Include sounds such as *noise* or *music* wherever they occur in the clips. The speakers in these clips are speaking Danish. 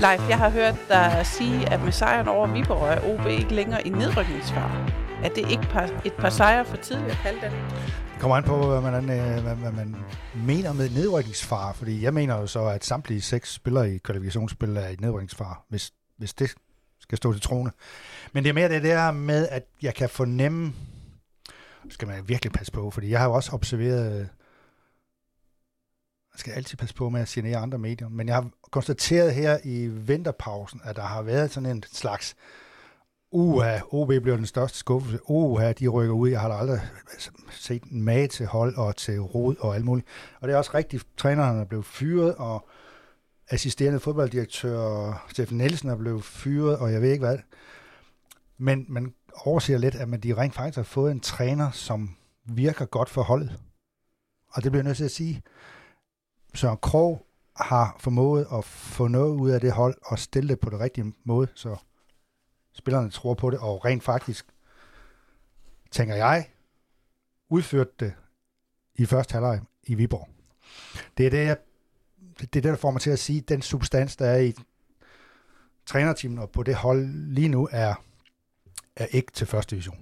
Leif, jeg har hørt dig sige, at med sejren over Viborg er OB ikke længere i nedrykningsfar. Er det ikke par, et par sejre for tidligt at kalde det? Det kommer an på, hvad man, øh, hvad, hvad man mener med nedrykningsfar, fordi jeg mener jo så, at samtlige seks spillere i kvalifikationsspil er i nedrykningsfar, hvis, hvis det skal stå til trone. Men det er mere det der med, at jeg kan fornemme, skal man virkelig passe på, fordi jeg har jo også observeret, man skal altid passe på med at signere andre medier, men jeg har konstateret her i vinterpausen, at der har været sådan en slags Uha, OB bliver den største skuffelse. Uha, de rykker ud. Jeg har aldrig set en mage til hold og til rod og alt muligt. Og det er også rigtigt, træneren er blevet fyret, og assisterende fodbolddirektør Steffen Nielsen er blevet fyret, og jeg ved ikke hvad. Men man overser lidt, at man de rent faktisk har fået en træner, som virker godt for holdet. Og det bliver jeg nødt til at sige. Så Krog har formået at få noget ud af det hold og stille det på det rigtige måde, så spillerne tror på det, og rent faktisk, tænker jeg, udførte det i første halvleg i Viborg. Det er det, jeg, det, er det, der får mig til at sige, at den substans, der er i trænerteamet og på det hold lige nu, er, er ikke til første division.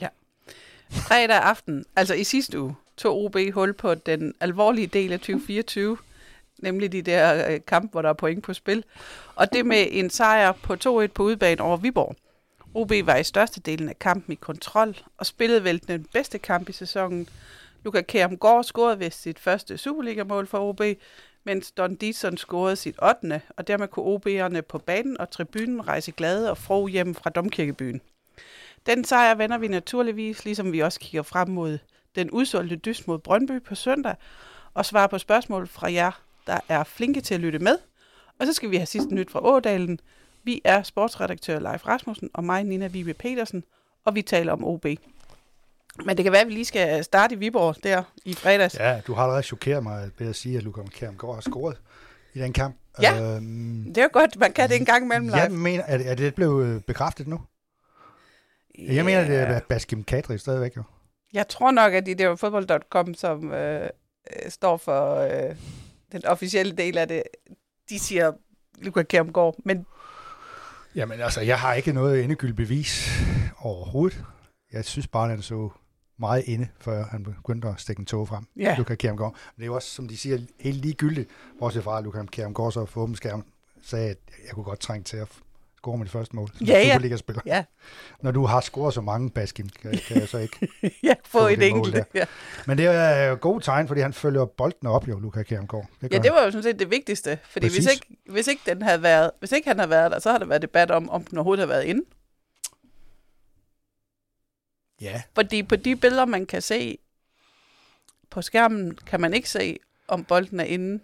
Ja. Fredag aften, altså i sidste uge, tog OB hul på den alvorlige del af 2024, nemlig de der øh, kampe, hvor der er point på spil. Og det med en sejr på 2-1 på udebane over Viborg. OB var i størstedelen af kampen i kontrol og spillede vel den bedste kamp i sæsonen. Luka Kjærmgaard scorede ved sit første Superliga-mål for OB, mens Don Dietzson scorede sit 8. og dermed kunne OB'erne på banen og tribunen rejse glade og fro hjem fra Domkirkebyen. Den sejr vender vi naturligvis, ligesom vi også kigger frem mod den udsolgte dyst mod Brøndby på søndag, og svarer på spørgsmål fra jer, der er flinke til at lytte med. Og så skal vi have sidste nyt fra Ådalen. Vi er sportsredaktør Leif Rasmussen og mig, Nina Vibe Petersen, og vi taler om OB. Men det kan være, at vi lige skal starte i Viborg der i fredags. Ja, du har allerede chokeret mig ved at sige, at Lukas Kjærmgaard har scoret i den kamp. Ja, øhm, det er jo godt, man kan det en gang imellem. Jeg mener, er det, er det blevet øh, bekræftet nu? Yeah. Jeg mener, det er Baskim Kadri stadigvæk jo. Jeg tror nok, at det er fodbold.com, som øh, øh, står for øh, den officielle del af det, de siger Lukas Kjærmgaard, men... Jamen altså, jeg har ikke noget endegyldigt bevis overhovedet. Jeg synes bare, at han så meget inde, før han begyndte at stikke en tog frem. Ja. Lukas Kjærmgaard. Men det er jo også, som de siger, helt ligegyldigt, bortset fra, at Lukas Kjærmgaard så for åben skærm sagde, at jeg kunne godt trænge til at score det første mål som ja, Superliga-spiller. Ja. Når du har scoret så mange, Baskin, kan, kan jeg så ikke *laughs* ja, få, et enkelt. Ja. Men det er jo god tegn, fordi han følger bolden op, jo, Lukas Kjærmgaard. Det ja, det var jo sådan set det vigtigste. Fordi hvis ikke, hvis, ikke den havde været, hvis ikke han havde været der, så har der været debat om, om den overhovedet har været inde. Ja. Fordi på de billeder, man kan se på skærmen, kan man ikke se, om bolden er inde.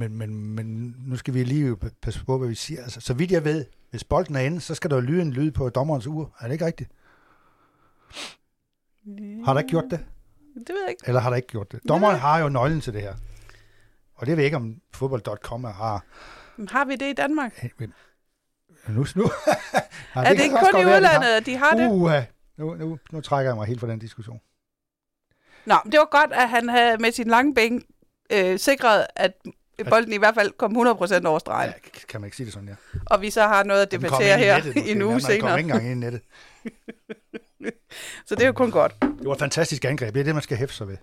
Men, men, men nu skal vi lige passe på, hvad vi siger. Altså, så vidt jeg ved, hvis bolden er inde, så skal der lyde en lyd på dommerens ur. Er det ikke rigtigt? Ja. Har der ikke gjort det? Det ved jeg ikke. Eller har der ikke gjort det? Dommeren har jo nøglen til det her. Og det ved jeg ikke, om fodbold.com har. Har vi det i Danmark? Nu, nu. *laughs* ja, er det, det ikke kun i udlandet, at de har det? Uh, nu, nu, nu trækker jeg mig helt fra den diskussion. Nå, det var godt, at han havde med sin lange bænk øh, sikret, at bolden i hvert fald kom 100% over stregen. Ja, kan man ikke sige det sådan, ja. Og vi så har noget at debattere her i en uge senere. Den ikke engang ind i nettet. *laughs* så det er jo kun godt. Det var et fantastisk angreb. Det er det, man skal hæfte sig ved.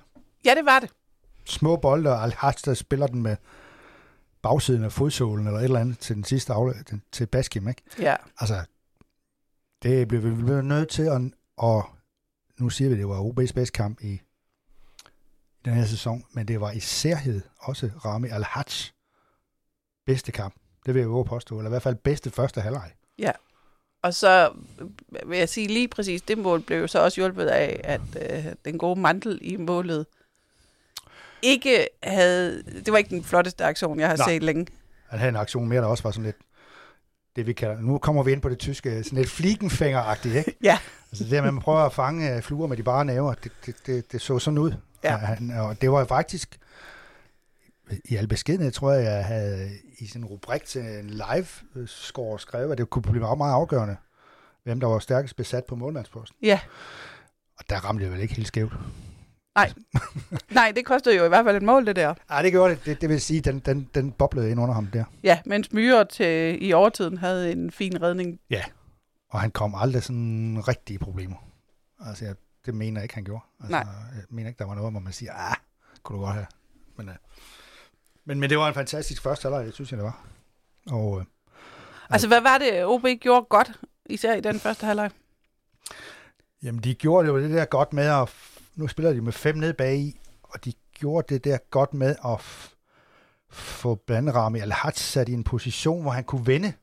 Ja, det var det. Små bolde, og al der spiller den med bagsiden af fodsålen eller et eller andet til den sidste afløb, til Baskim, ikke? Ja. Altså, det blev vi nødt til at, og nu siger vi, at det var OB's bedste kamp i den her sæson, men det var i særhed også Rami Al-Haj bedste kamp. Det vil jeg jo påstå, eller i hvert fald bedste første halvleg. Ja, og så vil jeg sige lige præcis, det mål blev jo så også hjulpet af, at øh, den gode mantel i målet ikke havde, det var ikke den flotteste aktion, jeg har Nej. set længe. Han havde en aktion mere, der også var sådan lidt, det vi kalder, nu kommer vi ind på det tyske, sådan lidt fliegenfænger ikke? *laughs* ja. Altså det, at man prøver at fange øh, fluer med de bare næver, det, det, det, det så sådan ud. Ja. Han, og det var faktisk, i al beskedenhed, tror jeg, jeg havde i sin rubrik til en live-score skrevet, at det kunne blive meget, meget afgørende, hvem der var stærkest besat på målmandsposten. Ja. Og der ramte det vel ikke helt skævt. Nej. *laughs* Nej, det kostede jo i hvert fald et mål, det der. Ja, det gjorde det. Det, det vil sige, den, den, den boblede ind under ham der. Ja, mens Myre til, i overtiden havde en fin redning. Ja, og han kom aldrig sådan rigtige problemer. Altså, jeg, det mener jeg ikke, han gjorde. Altså, Nej. Jeg mener ikke, der var noget, hvor man siger, ah, kunne du godt have. Men, uh, men, men det var en fantastisk første halvleg, det synes jeg, det var. Og uh, Altså, hvad var det, OB gjorde godt, især i den første halvleg? jamen, de gjorde det jo det der godt med at... Nu spiller de med fem ned bag i, og de gjorde det der godt med at få blandt Rami al sat i en position, hvor han kunne vende.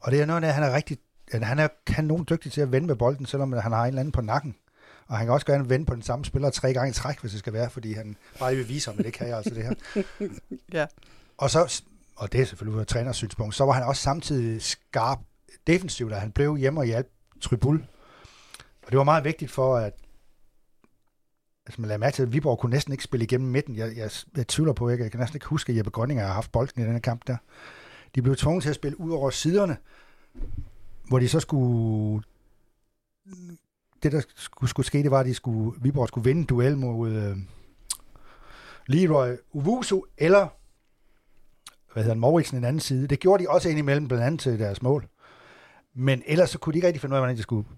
Og det er noget af, han er rigtig... at Han er kanon dygtig til at vende med bolden, selvom han har en eller anden på nakken. Og han kan også gerne vende på den samme spiller tre gange i træk, hvis det skal være, fordi han bare vil vise ham, at det kan jeg altså det her. *laughs* Ja. Og så, og det er selvfølgelig ud af træners synspunkt, så var han også samtidig skarp defensivt, at han blev hjemme og hjalp Tribul. Og det var meget vigtigt for, at altså man lader mærke til, at Viborg kunne næsten ikke spille igennem midten. Jeg, jeg, jeg tvivler på, ikke. jeg kan næsten ikke huske, at Jeppe Grønninger har haft bolden i denne kamp der. De blev tvunget til at spille ud over siderne, hvor de så skulle... Det, der skulle, skulle ske, det var, at de skulle, Viborg skulle vinde en duel mod øh, Leroy Uvusu, eller hvad hedder han, Mauritsen en anden side. Det gjorde de også indimellem, blandt andet til deres mål. Men ellers så kunne de ikke rigtig finde ud af, hvordan de skulle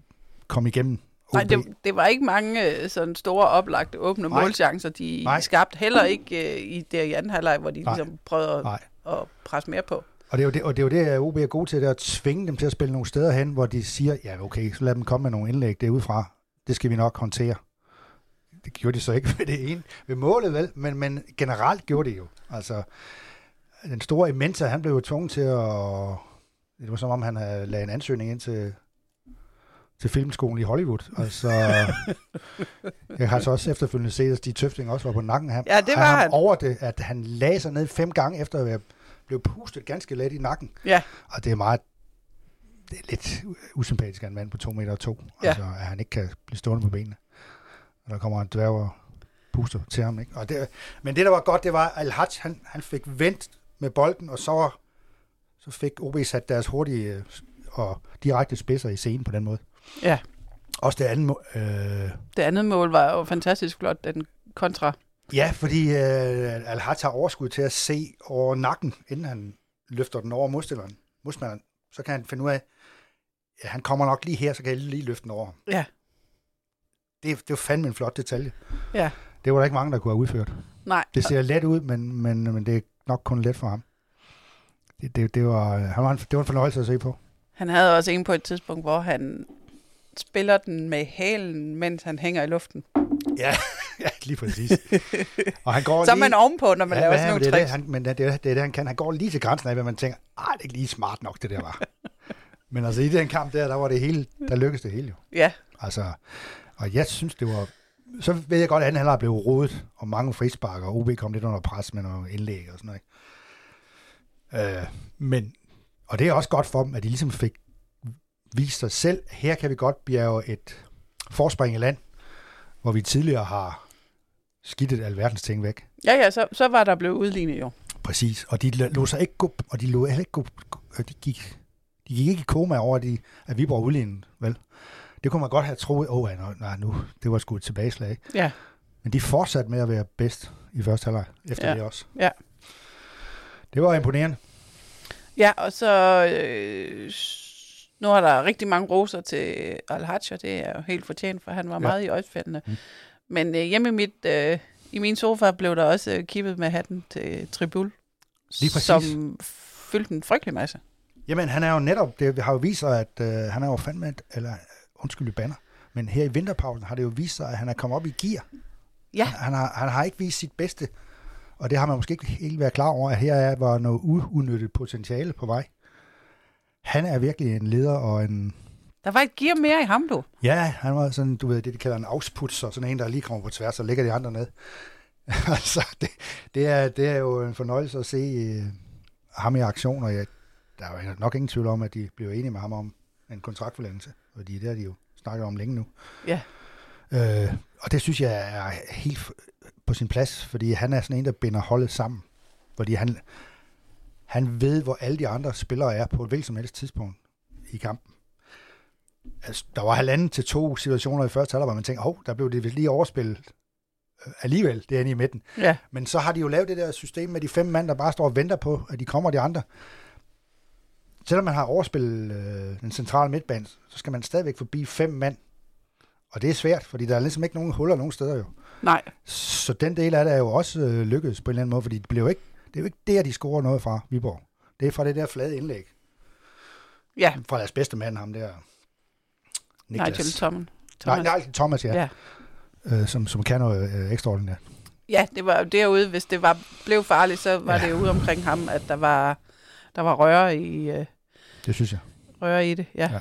komme igennem OB. Nej, det, det var ikke mange øh, sådan store oplagte åbne Nej. målchancer, de Nej. skabte. Heller ikke øh, i der i anden halvleg, hvor de Nej. ligesom prøvede at, at presse mere på. Og det er jo det, og det, er jo det at OB er gode til, det er at tvinge dem til at spille nogle steder hen, hvor de siger, ja okay, så lad dem komme med nogle indlæg derudfra. Det skal vi nok håndtere. Det gjorde de så ikke *laughs* ved det ene, ved målet vel, men, men generelt gjorde det jo. Altså, den store Imenta, han blev jo tvunget til at... Det var som om, han havde lavet en ansøgning ind til, til filmskolen i Hollywood. Altså, *laughs* jeg har så også efterfølgende set, at Stig Tøfting også var på nakken. Han, Ja, det var han. over det, at han lagde sig ned fem gange efter at være blev pustet ganske let i nakken. Ja. Og det er meget det er lidt usympatisk af en mand på 2 meter og to. Ja. Altså, at han ikke kan blive stående på benene. Og der kommer en dværg og puster til ham. Ikke? Og det, men det, der var godt, det var, at al han, han fik vendt med bolden, og så, var- så fik OB sat deres hurtige øh, og direkte spidser i scenen på den måde. Ja. Også det andet, må- øh, Det andet mål var jo fantastisk flot, den kontra. Ja, fordi øh, al har overskud til at se over nakken, inden han løfter den over modstilleren. modstilleren. Så kan han finde ud af, ja, han kommer nok lige her, så kan jeg lige løfte den over. Ja. Det, det var fandme en flot detalje. Ja. Det var der ikke mange, der kunne have udført. Nej, Det ser let ud, men, men, men det er nok kun let for ham. Det, det, det, var, han var en, det var en fornøjelse at se på. han havde også en på et tidspunkt, hvor han spiller den med halen, mens han hænger i luften. Ja, *laughs* ja lige præcis. Og han går Så er lige, man ovenpå, når man Ja, laver sådan nogle det det, tricks. han, men det det er det, han kan. Han går lige til grænsen af, hvad man tænker, ah, det er ikke lige smart nok, det der var. *laughs* men altså i den kamp der, der var det hele, der lykkedes det hele jo. Ja, Altså, og jeg synes, det var... Så ved jeg godt, at anden halvleg blev rodet, og mange frisparker, og OB kom lidt under pres med nogle indlæg og sådan noget. Øh, men, og det er også godt for dem, at de ligesom fik vist sig selv, her kan vi godt bjerge et forspring i land, hvor vi tidligere har skidtet alverdens ting væk. ja, ja så, så var der blevet udlignet jo. Præcis, og de lå sig ikke gå, og de lå heller ikke gå, og de gik, de gik ikke i koma over, at, de, at Viborg udlignede, vel? Det kunne man godt have troet, åh, oh, nej, nej, nu, det var sgu et tilbageslag. Ja, Men de fortsatte med at være bedst i første halvleg, efter Ja. det også. Ja. Det var imponerende. ja og så... Øh, nu er der rigtig mange roser til al og det er jo helt fortjent, for han var Ja. meget i øjefaldene. Mm. Men øh, hjemme i, mit, øh, i min sofa blev der også øh, kippet med hatten til Tribul, som fyldte en frygtelig masse. Jamen, han er jo netop, det har jo vist sig, at øh, han er jo fandme, et- eller undskyld, banner, men her i vinterpausen har det jo vist sig, at han er kommet op i gear. Ja. Han, han, har, han har ikke vist sit bedste, og det har man måske ikke helt været klar over, at her er, var noget uudnyttet potentiale på vej. Han er virkelig en leder og en... Der var et gear mere i ham, du. Ja, han var sådan, du ved, det de kalder en afsputser, sådan en, der lige kommer på tværs og lægger de andre ned. *laughs* altså, det, det, er, det er jo en fornøjelse at se øh, ham i aktion, og jeg, der er jo nok ingen tvivl om, at de bliver enige med ham om en kontraktforlængelse, fordi det har de jo snakket om længe nu. Ja. Øh, og det synes jeg er helt på sin plads, fordi han er sådan en, der binder holdet sammen. Fordi han, han ved, hvor alle de andre spillere er på et hvilket som helst tidspunkt i kampen. Altså, der var halvanden til to situationer i første halvleg, hvor man tænker, hov, der blev det lige overspillet øh, alligevel, det er i midten. Ja, Men så har de jo lavet det der system med de fem mand, der bare står og venter på, at de kommer de andre. Selvom man har overspillet øh, den centrale midtbane, så skal man stadigvæk forbi fem mand. Og det er svært, fordi der er ligesom ikke nogen huller nogen steder jo. nej. Så den del af det er jo også øh, lykkedes på en eller anden måde, fordi det, jo ikke, det er jo ikke der, de scorer noget fra, Viborg. Det er fra det der flade indlæg. Ja, Fra deres bedste mand, ham der. nej Niklas. til Tommen. Nej, nej, Thomas, ja. Ja. Øh, som, som kan noget øh, ekstraordinært. Ja, det var derude, hvis det var, blev farligt, så var Ja. det ude omkring ham, at der var, der var røre i, øh, Det synes jeg. røre i det. Ja.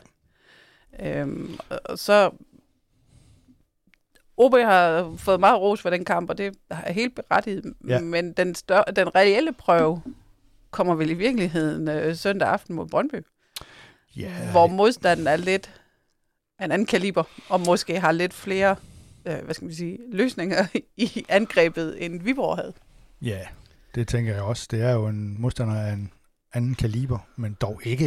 ja. Øhm, og så OB har fået meget ros for den kamp, og det er helt berettiget. Ja. Men den, stør- den reelle prøve kommer vel i virkeligheden øh, søndag aften mod Brøndby, Ja, hvor modstanden er lidt af en anden kaliber, og måske har lidt flere øh, hvad skal man sige, løsninger i angrebet, end Viborg havde. Ja, det tænker jeg også. Det er jo en modstander af en anden kaliber, men dog ikke.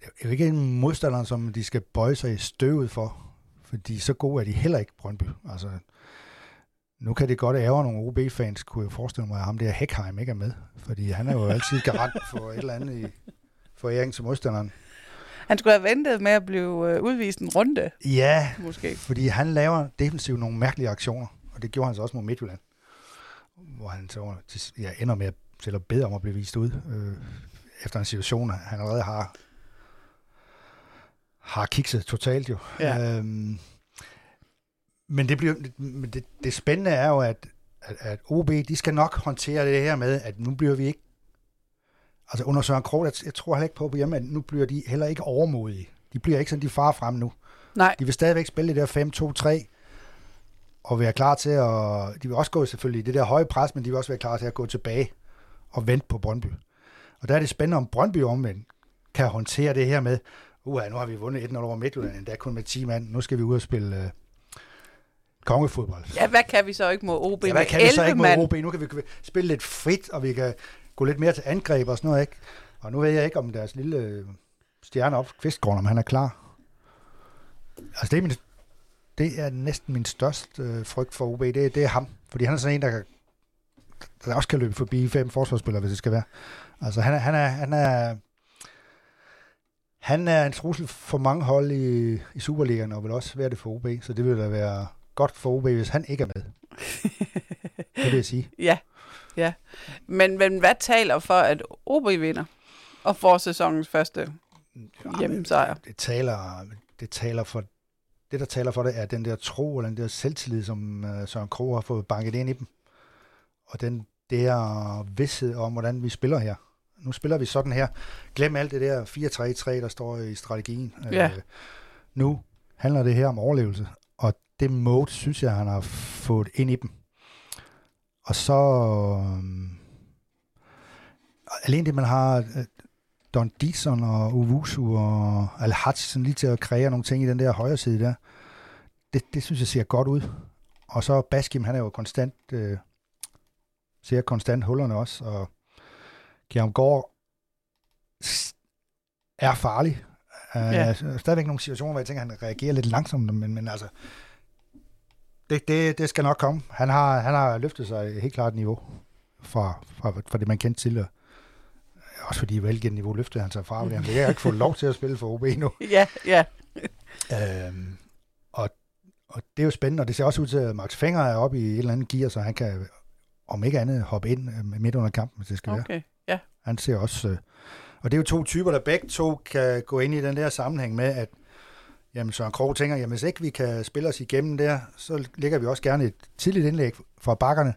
Det er jo ikke en modstander, som de skal bøje sig i støvet for, fordi så gode er de heller ikke, Brøndby. Altså, nu kan det godt ære nogle OB-fans, kunne jeg forestille mig, at ham der Heckheim ikke er med, fordi han er jo altid garant for et eller andet i foræring til modstanderen. Han skulle have ventet med at blive øh, udvist en runde, Ja, måske. fordi han laver defensivt nogle mærkelige aktioner, og det gjorde han så også mod Midtjylland, hvor han så ja, ender med at selv at bede om at blive vist ud, øh, efter en situation, han allerede har har kikset totalt jo. Ja. Øhm, men det, bliver, men det, det spændende er jo, at, at, at OB, de skal nok håndtere det her med, at nu bliver vi ikke, altså under Søren Krog, jeg, jeg tror heller ikke på på hjemme, at nu bliver de heller ikke overmodige. De bliver ikke sådan, de far frem nu. Nej, De vil stadigvæk spille det der 5-2-3, og være klar til at... De vil også gå selvfølgelig det der høje pres, men de vil også være klar til at gå tilbage og vente på Brøndby. Og der er det spændende, om Brøndby omvendt kan håndtere det her med, uha, nu har vi vundet 1-0 over Midtjylland, endda kun med 10 mand, nu skal vi ud og spille øh, kongefodbold. ja, hvad kan vi så ikke mod OB Ja, hvad kan vi så 11 ikke mod? OB? Nu kan vi spille lidt frit, og vi kan gå lidt mere til angreb og sådan noget, ikke? Og nu ved jeg ikke, om deres lille øh, stjerne op, Kvistgården, om han er klar. Altså, det er, min, det er næsten min største øh, frygt for OB, det, det er ham. Fordi han er sådan en, der, kan, der også kan løbe forbi fem forsvarsspillere, hvis det skal være. Altså, han er, han er, han er, han er en trussel for mange hold i, i Superligaen, og vil også være det for OB, så det vil da være godt for OB, hvis han ikke er med. *laughs* Det vil jeg sige. Ja, ja. Men, men hvad taler for, at OB vinder og får sæsonens første hjemmesejr? Det taler, det taler for det, der taler for det, er den der tro, eller den der selvtillid, som uh, Søren Kroh har fået banket ind i dem. Og den der vidshed om, hvordan vi spiller her. Nu spiller vi sådan her. Glem alt det der 4-3-3, der står i strategien. Ja. Øh, nu handler det her om overlevelse. Og det mode, synes jeg, han har fået ind i dem. Og så... øhm, alene det, man har øh, Don Dixon og Uvusu og al sådan lige til at kreere nogle ting i den der højre side der. Det, det synes jeg ser godt ud. Og så Baskim, han er jo konstant, øh, ser konstant hullerne også, og S- er farlig. Uh, Ja. Stadigvæk nogle situationer, hvor jeg tænker, at han reagerer lidt langsomt, men, men altså, det, det, det skal nok komme. Han har, han har løftet sig helt klart niveau fra, fra, fra det, man kendte tidligere. Også fordi velgennem niveau løftede han sig fra, fordi han har ikke fået lov til at spille for OB nu. *laughs* Ja, ja. Øhm, og, og det er jo spændende, og det ser også ud til, at Max Fenger er oppe i et eller andet gear, så han kan, om ikke andet, hoppe ind øh, midt under kampen, hvis det skal være. Ja. Han ser også... Øh, og det er jo to typer, der begge to kan gå ind i den der sammenhæng med, at jamen, Søren Krog tænker, jamen hvis ikke vi kan spille os igennem der, så ligger vi også gerne et tidligt indlæg fra bakkerne.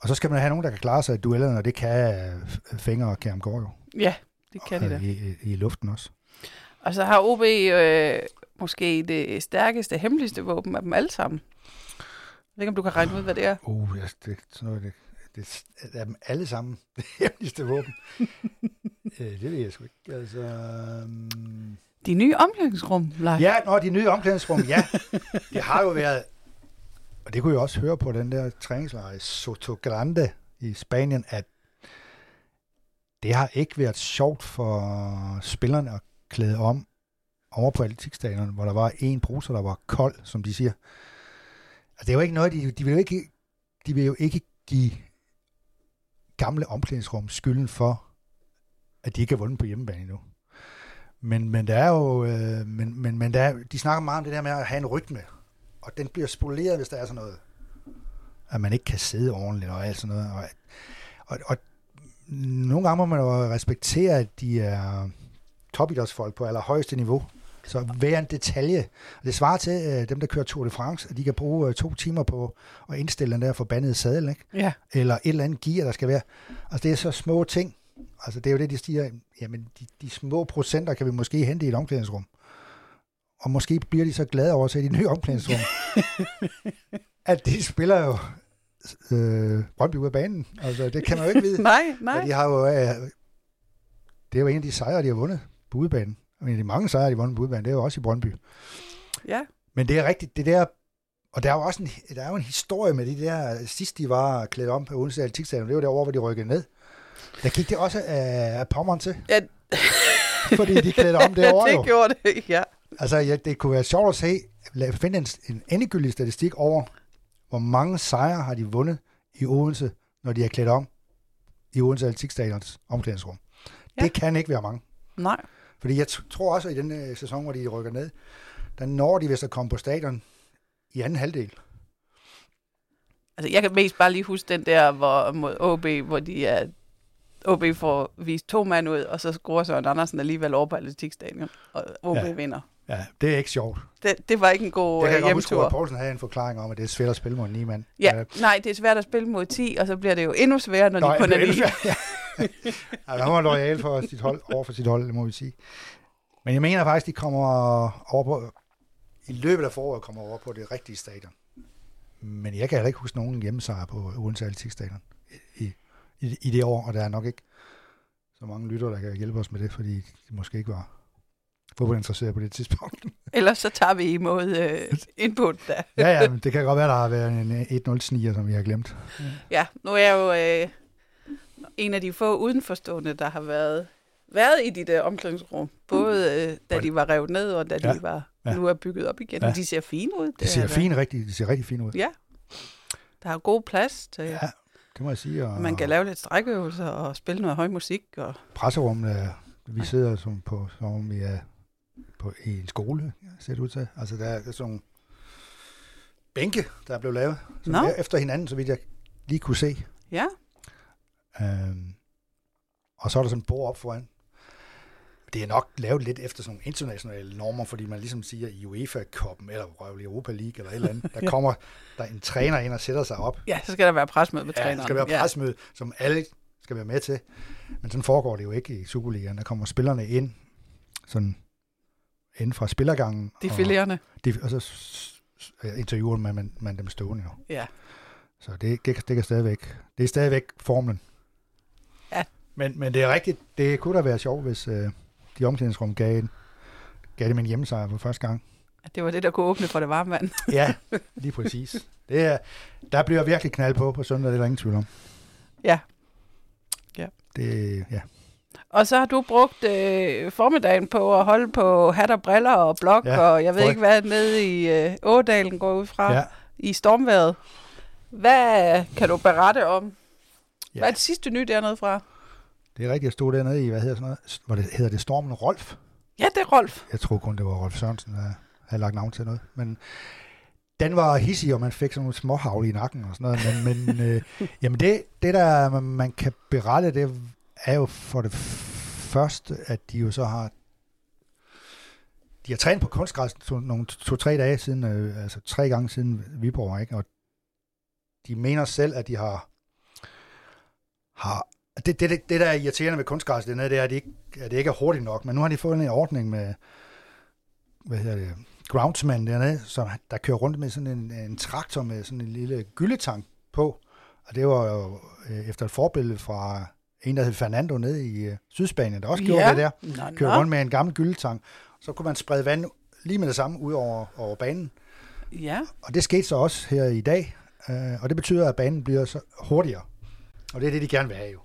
Og så skal man have nogen, der kan klare sig i duellerne, og det kan øh, Fenger og Kjærm jo. Ja, det kan de da. Øh, I, i, I luften også. Og så har OB øh, måske det stærkeste, hemmeligste våben af dem alle sammen. Jeg ved ikke, om du kan regne ud, hvad det er. Uh, ja, det, sådan noget, det, det er dem alle sammen det *laughs* hemmeligste våben. *laughs* øh, det ved jeg sgu ikke. Altså, um... De nye omklædningsrum, Leif. Ja, når de nye omklædningsrum, ja. Det har jo været, og det kunne jeg også høre på den der træningslejr i Soto Grande i Spanien, at det har ikke været sjovt for spillerne at klæde om over på atletikstadion, hvor der var en bruser, der var kold, som de siger. Altså, det er jo ikke noget, de, de vil jo ikke, de vil jo ikke give gamle omklædningsrum skylden for, at de ikke har vundet på hjemmebane endnu. Men, men der er jo, øh, men, men, men der er, de snakker meget om det der med at have en rytme, og den bliver spoleret, hvis der er sådan noget, at man ikke kan sidde ordentligt og alt sådan noget. Og, og, og nogle gange må man jo respektere, at de er topidrætsfolk på allerhøjeste niveau. Så hver en detalje. Det svarer til øh, dem, der kører Tour de France, at de kan bruge øh, to timer på at indstille den der forbandede sadel, ikke? Ja. eller et eller andet gear, der skal være. Altså, det er så små ting. Altså, det er jo det, de siger, jamen, de, de små procenter kan vi måske hente i et omklædningsrum. Og måske bliver de så glade over at se de nye omklædningsrum. *laughs* at de spiller jo øh, Brøndby ud af banen. Altså, det kan man jo ikke vide. *laughs* nej, Og nej. de har jo, øh, det er jo en af de sejre, de har vundet på udebanen. En af de mange sejre, de vundet på udebanen, det er jo også i Brøndby. Ja. Men det er rigtigt, det der, og der er jo også en, der er jo en historie med de der, sidst de var klædt om på Odense Atletikstadion, det var derovre, hvor de rykkede ned. Der gik det også af, af pommeren til, Ja, fordi de klædte om *laughs* derovre jo. det gjorde det, ja. Altså, ja, det kunne være sjovt at se, lad finde en, en endegyldig statistik over, hvor mange sejre har de vundet i Odense, når de er klædt om i Odense Atletikstadions omklædningsrum. Ja. Det kan ikke være mange. Nej. Fordi jeg tror også, at i den øh, sæson, hvor de rykker ned, der når de vist at komme på stadion i anden halvdel. Altså, jeg kan mest bare lige huske den der hvor, mod OB, hvor de er... OB får vist to mand ud, og så scorer Søren Andersen alligevel over på Atletikstadion, og OB ja. Vinder. Ja, det er ikke sjovt. Det, det var ikke en god Det kan øh, jeg godt huske, hjemtur. at Poulsen havde en forklaring om, at det er svært at spille mod en 9 mand. Ja, Øh, nej, det er svært at spille mod 10, og så bliver det jo endnu sværere, når Nå, de kun er endnu 9. sværere, Ja. Ja, han var lojal for sit hold, over for sit hold, det må vi sige. Men jeg mener faktisk, de kommer over på, i løbet af foråret kommer over på det rigtige stadion. Men jeg kan heller ikke huske nogen hjemmesejr på Odense Atletikstadion i, i, i det år, og der er nok ikke så mange lyttere, der kan hjælpe os med det, fordi de måske ikke var fodboldinteresserede på det tidspunkt. *laughs* Ellers så tager vi imod øh, input da. ja, ja, men det kan godt være, der har været en 1-0-sniger, som vi har glemt. Ja, nu er jeg jo øh, en af de få udenforstående, der har været, været i de der omklædningsrum. Både øh, da Og- de var revet ned, og da de Ja, var ja. nu er bygget op igen. Ja. Ja. De ser fine ud. Det ser er- fint, rigtig, det ser rigtig fint ud. Ja. Der er god plads til, ja. Det må jeg sige. Og man kan lave lidt strækøvelser og spille noget høj musik. Og, presserummet, er- vi sidder som på, som om vi er på, i en skole, ser det ud til. Altså, der er sådan nogle bænke, der er blevet lavet, som er efter hinanden, så vidt jeg lige kunne se. ja, Øhm, og så er der sådan en bord op foran. Det er nok lavet lidt efter sådan nogle internationale normer, fordi man ligesom siger i UEFA-koppen, eller røvlig Europa League, eller et eller andet, der *laughs* kommer der en træner ind og sætter sig op. ja, så skal der være presmøde med Ja, træneren. der skal være presmøde, som alle skal være med til. Men sådan foregår det jo ikke i Superligaen. Der kommer spillerne ind, sådan inden fra spillergangen. Ja, de og, filerende. de, og så interviewer man, man, man dem stående jo. Ja. Så det, det, det, kan stadigvæk, det er stadigvæk formlen. Men, men det er rigtigt, det kunne da være sjovt, hvis øh, de omklædningsrum gav, gav dem en hjemmesejr for første gang. Det var det, der kunne åbne for det varme vand. *laughs* Ja, lige præcis. Det er, der bliver virkelig knald på på søndag, det er der ingen tvivl om. Ja. Ja. Det, ja. Og så har du brugt øh, formiddagen på at holde på hat og briller og blok, Ja, og jeg ved ikke hvad, nede i øh, Ådalen går ud fra, ja. i stormværet. Hvad kan du berette om? Ja. Hvad er det sidste nye dernede fra? Det er rigtigt, jeg stod dernede i, hvad hedder sådan noget, hvor det hedder det Stormen Rolf. Ja, det er Rolf. Jeg tror kun, det var Rolf Sørensen, der havde lagt navn til noget. Men den var hissig, og man fik sådan nogle småhavle i nakken og sådan noget. Men, men *laughs* øh, jamen det, det, der man- kan berette, det er jo for det første, at de jo så har de har trænet på kunstgræs to, nogle to-tre dage siden, øh, altså tre gange siden Viborg, ikke? Og de mener selv, at de har, har det, det, det, det, der er irriterende ved kunstgræs dernede, det er, at det, ikke, at det ikke er hurtigt nok. Men nu har de fået en ordning med, hvad hedder det, groundsman dernede, som der kører rundt med sådan en, en traktor med sådan en lille gyldetank på. Og det var jo øh, efter et forbillede fra en, der hed Fernando nede i øh, Sydspanien, der også gjorde det der. Nå, Kørte nå. rundt med en gammel gyldetank. Så kunne man sprede vand lige med det samme ud over, over banen. Ja, Og det skete så også her i dag. Øh, og det betyder, at banen bliver så hurtigere. Og det er det, de gerne vil have jo.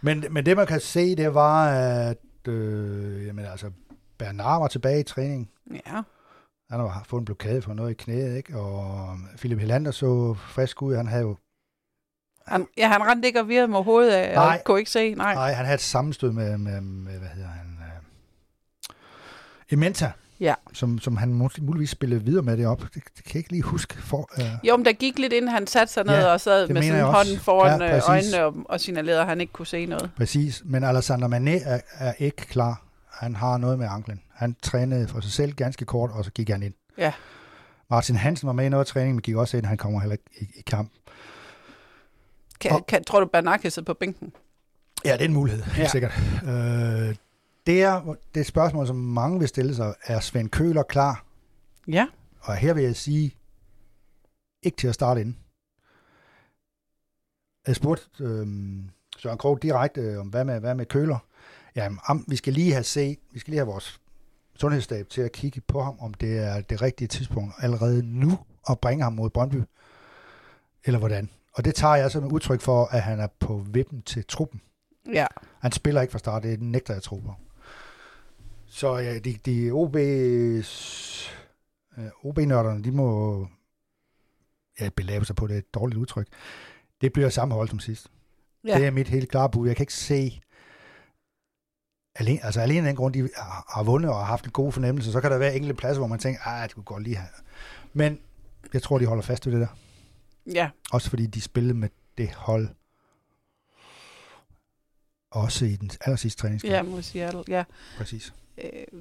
Men, men det man kan se, det var, at øh, jamen, altså, Bernard var tilbage i træning. ja. Han har fået en blokade for noget i knæet, ikke? Og Philip Helander så frisk ud. Han havde jo Han, ja, han rendte ikke og virrede med hovedet af, Nej. og kunne ikke se. Nej. Nej, han havde et sammenstød med, med, med hvad hedder han, øh, Ementa, Ja. som, som han mul- muligvis spillede videre med det op. Det, det kan jeg ikke lige huske. For, øh, Jo, men der gik lidt inden han satte sig ned Ja, og sad med sådan også. hånden foran Ja, præcis. øjnene og, og signalerede, at han ikke kunne se noget. Præcis, men Alexander Mané er, er ikke klar. Han har noget med anklen. Han trænede for sig selv ganske kort, og så gik han ind. Ja. Martin Hansen var med i noget træning, men gik også ind. Han kommer heller ikke i, i kamp. Kan, Og- kan, tror du, Bernanke sidder på bænken? Ja, det er en mulighed, helt Ja. sikkert. Øh, det er det spørgsmål, som mange vil stille sig. Er Svend Køler klar? Ja. Og her vil jeg sige, ikke til at starte inden. Jeg spurgte øh, Søren Krog direkte øh, om, hvad med, hvad med Køler? Jamen, vi skal lige have set, vi skal lige have vores sundhedsstab til at kigge på ham, om det er det rigtige tidspunkt allerede nu at bringe ham mod Brøndby, eller hvordan. Og det tager jeg som et udtryk for, at han er på vippen til truppen. Ja. Han spiller ikke fra start, det nægter jeg tro på. Så ja, de, de OB's, øh, OB-nørderne, de må ja, belave sig på det, et dårligt udtryk. Det bliver samme hold som sidst. Ja. Det er mit helt klare bud. Jeg kan ikke se, alene, altså alene af den grund, de har, har vundet og har haft en god fornemmelse, så kan der være enkelte pladser, hvor man tænker, ah, det kunne godt lige have. Men jeg tror, de holder fast ved det der. Ja. Også fordi de spillede med det hold, også i den aller sidste træningskamp. Ja, mod Seattle. Ja. Præcis. Øh,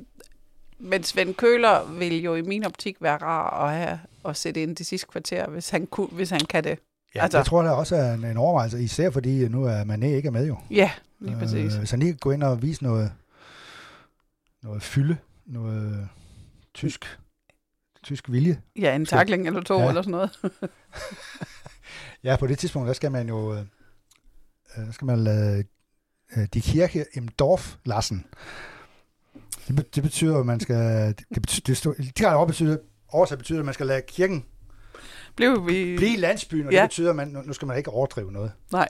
men Svend Køler vil jo i min optik være rar at have at sætte ind det sidste kvarter, hvis han, kunne, hvis han kan det. Ja, Altså- jeg tror, der også er en, en overvejelse, især fordi nu er Mané ikke er med jo. Ja, lige præcis. Øh, hvis han lige går ind og vise noget, noget fylde, noget tysk, tysk vilje. Ja, en takling eller to Ja. eller sådan noget. *laughs* Ja, på det tidspunkt, der skal man jo, øh, øh, skal man lade øh, de kirke im Dorf lassen. Det, det betyder, at man skal, det betyder, det står, direkte over betyder, oversat betyder, at man skal lade kirken Blev vi... blive i landsbyen, og Ja. det betyder, at man, nu- skal man ikke overdrive noget. Nej.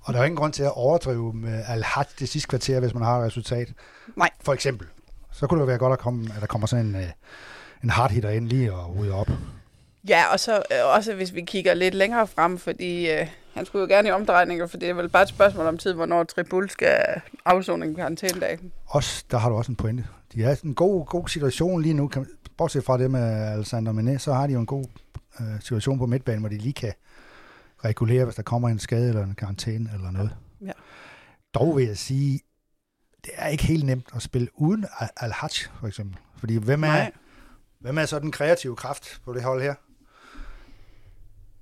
Og der er ingen grund til at overdrive med al det sidste kvarter, hvis man har et resultat. Nej. For eksempel. Så kunne det være godt, at, komme, at der kommer sådan en, øh, en hard hitter ind lige og rydde op. Ja, og så øh, også hvis vi kigger lidt længere frem, fordi øh, han skulle jo gerne i omdrejninger, for det er vel bare et spørgsmål om tid, hvornår Tribul skal afzone en karantænedag. Også, der har du også en pointe. De er en god, god situation lige nu. Kan, bortset fra det med Alexander Mané, så har de jo en god øh, situation på midtbanen, hvor de lige kan regulere, hvis der kommer en skade eller en karantæne eller noget. Ja. Dog vil jeg sige, det er ikke helt nemt at spille uden Al- Al-Hajj, for eksempel. Fordi hvem er, Nej. hvem er så den kreative kraft på det hold her?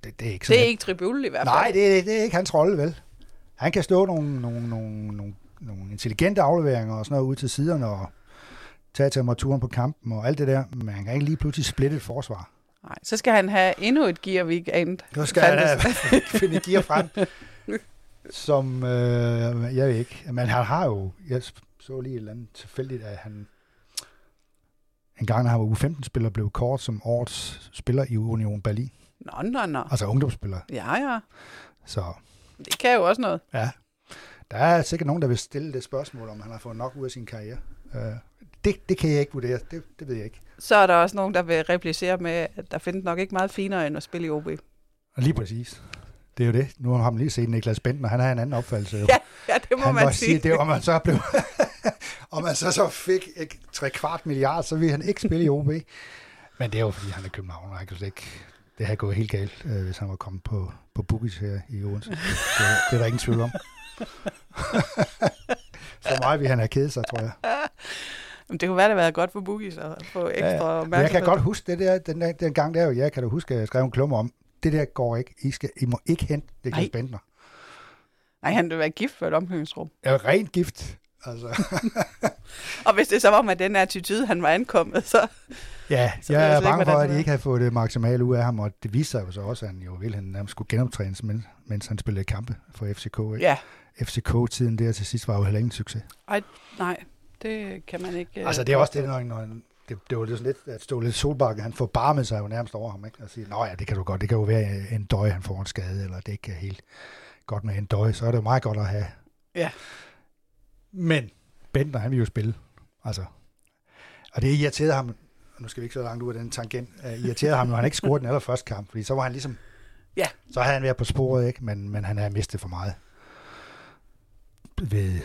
Det, det er ikke så Det er ikke Tribul i hvert fald. Nej, det, er- det er ikke hans rolle, vel? Han kan stå nogle, nogle, nogle, nogle, nogle intelligente afleveringer og sådan noget ud til siderne og tage temperaturen på kampen og alt det der, men han kan ikke lige pludselig splitte et forsvar. Nej, så skal han have endnu et gear weekend. Nu skal han Fandtes. have, *laughs* finde gear frem, *laughs* som, øh, jeg ved ikke, men han har jo, jeg så lige et eller andet tilfældigt, at han en gang, når han var U15-spiller, blev kort som årets spiller i Union Berlin. Nå, nå, nå. Altså ungdomsspiller. Ja, ja. Så Det kan jo også noget. Ja. Der er sikkert nogen, der vil stille det spørgsmål, om han har fået nok ud af sin karriere. Uh, det, det kan jeg ikke vurdere. Det, det ved jeg ikke. Så er der også nogen, der vil replicere med, at der findes nok ikke meget finere end at spille i OB. Lige præcis. Det er jo det. Nu har man lige set Niklas Bentner. Han har en anden opfattelse. Jo. Ja, Ja, det må han man var sige. det, om man så blev, *laughs* om man så, så fik et tre kvart milliard, så ville han ikke spille i OB. Men det er jo, fordi han er København, og han kan slet ikke, det havde gået helt galt, øh, hvis han var kommet på, på Bookies her i Odense. Det, det, det er der ingen tvivl om. *laughs* For mig vil han have kædet sig, tror jeg. Men det kunne være, det været godt for Boogies at få ekstra Ja, ja, Men jeg opmærksomhed. kan godt huske det der, den, der, den gang der, jeg kan da huske, at jeg skrev en klummer om, det der går ikke. I, skal, I må ikke hente Niklas Nej. Bentner. Nej, han ville være gift for et omklædningsrum. Er rent gift. Altså, *laughs* Og hvis det så var med den attitude, han var ankommet, så... ja, Så jeg er bange for, at det de ikke havde fået det maksimale ud af ham, og det viste sig jo så også, at han jo ville han nærmest skulle genoptrænes, mens, mens han spillede kampe for FCK. Ikke? Ja, FCK-tiden der til sidst var jo heller ingen succes. nej, det kan man ikke... øh, Altså, det er også det, når, når det, det var sådan lidt, at stå lidt solbakke, han får barmet sig jo nærmest over ham, ikke? Og sige, nå ja, det kan du godt, det kan jo være en døj, han får en skade, eller det ikke er helt godt med en døj, så er det jo meget godt at have. Ja. Men Bentner, han vil jo spille, altså. Og det irriterede ham nu skal vi ikke så langt ud af den tangent, uh, irriterede ham, når han ikke scorede den allerførste kamp, fordi så var han ligesom, Ja. så havde han været på sporet, ikke? Men, men han havde mistet for meget ved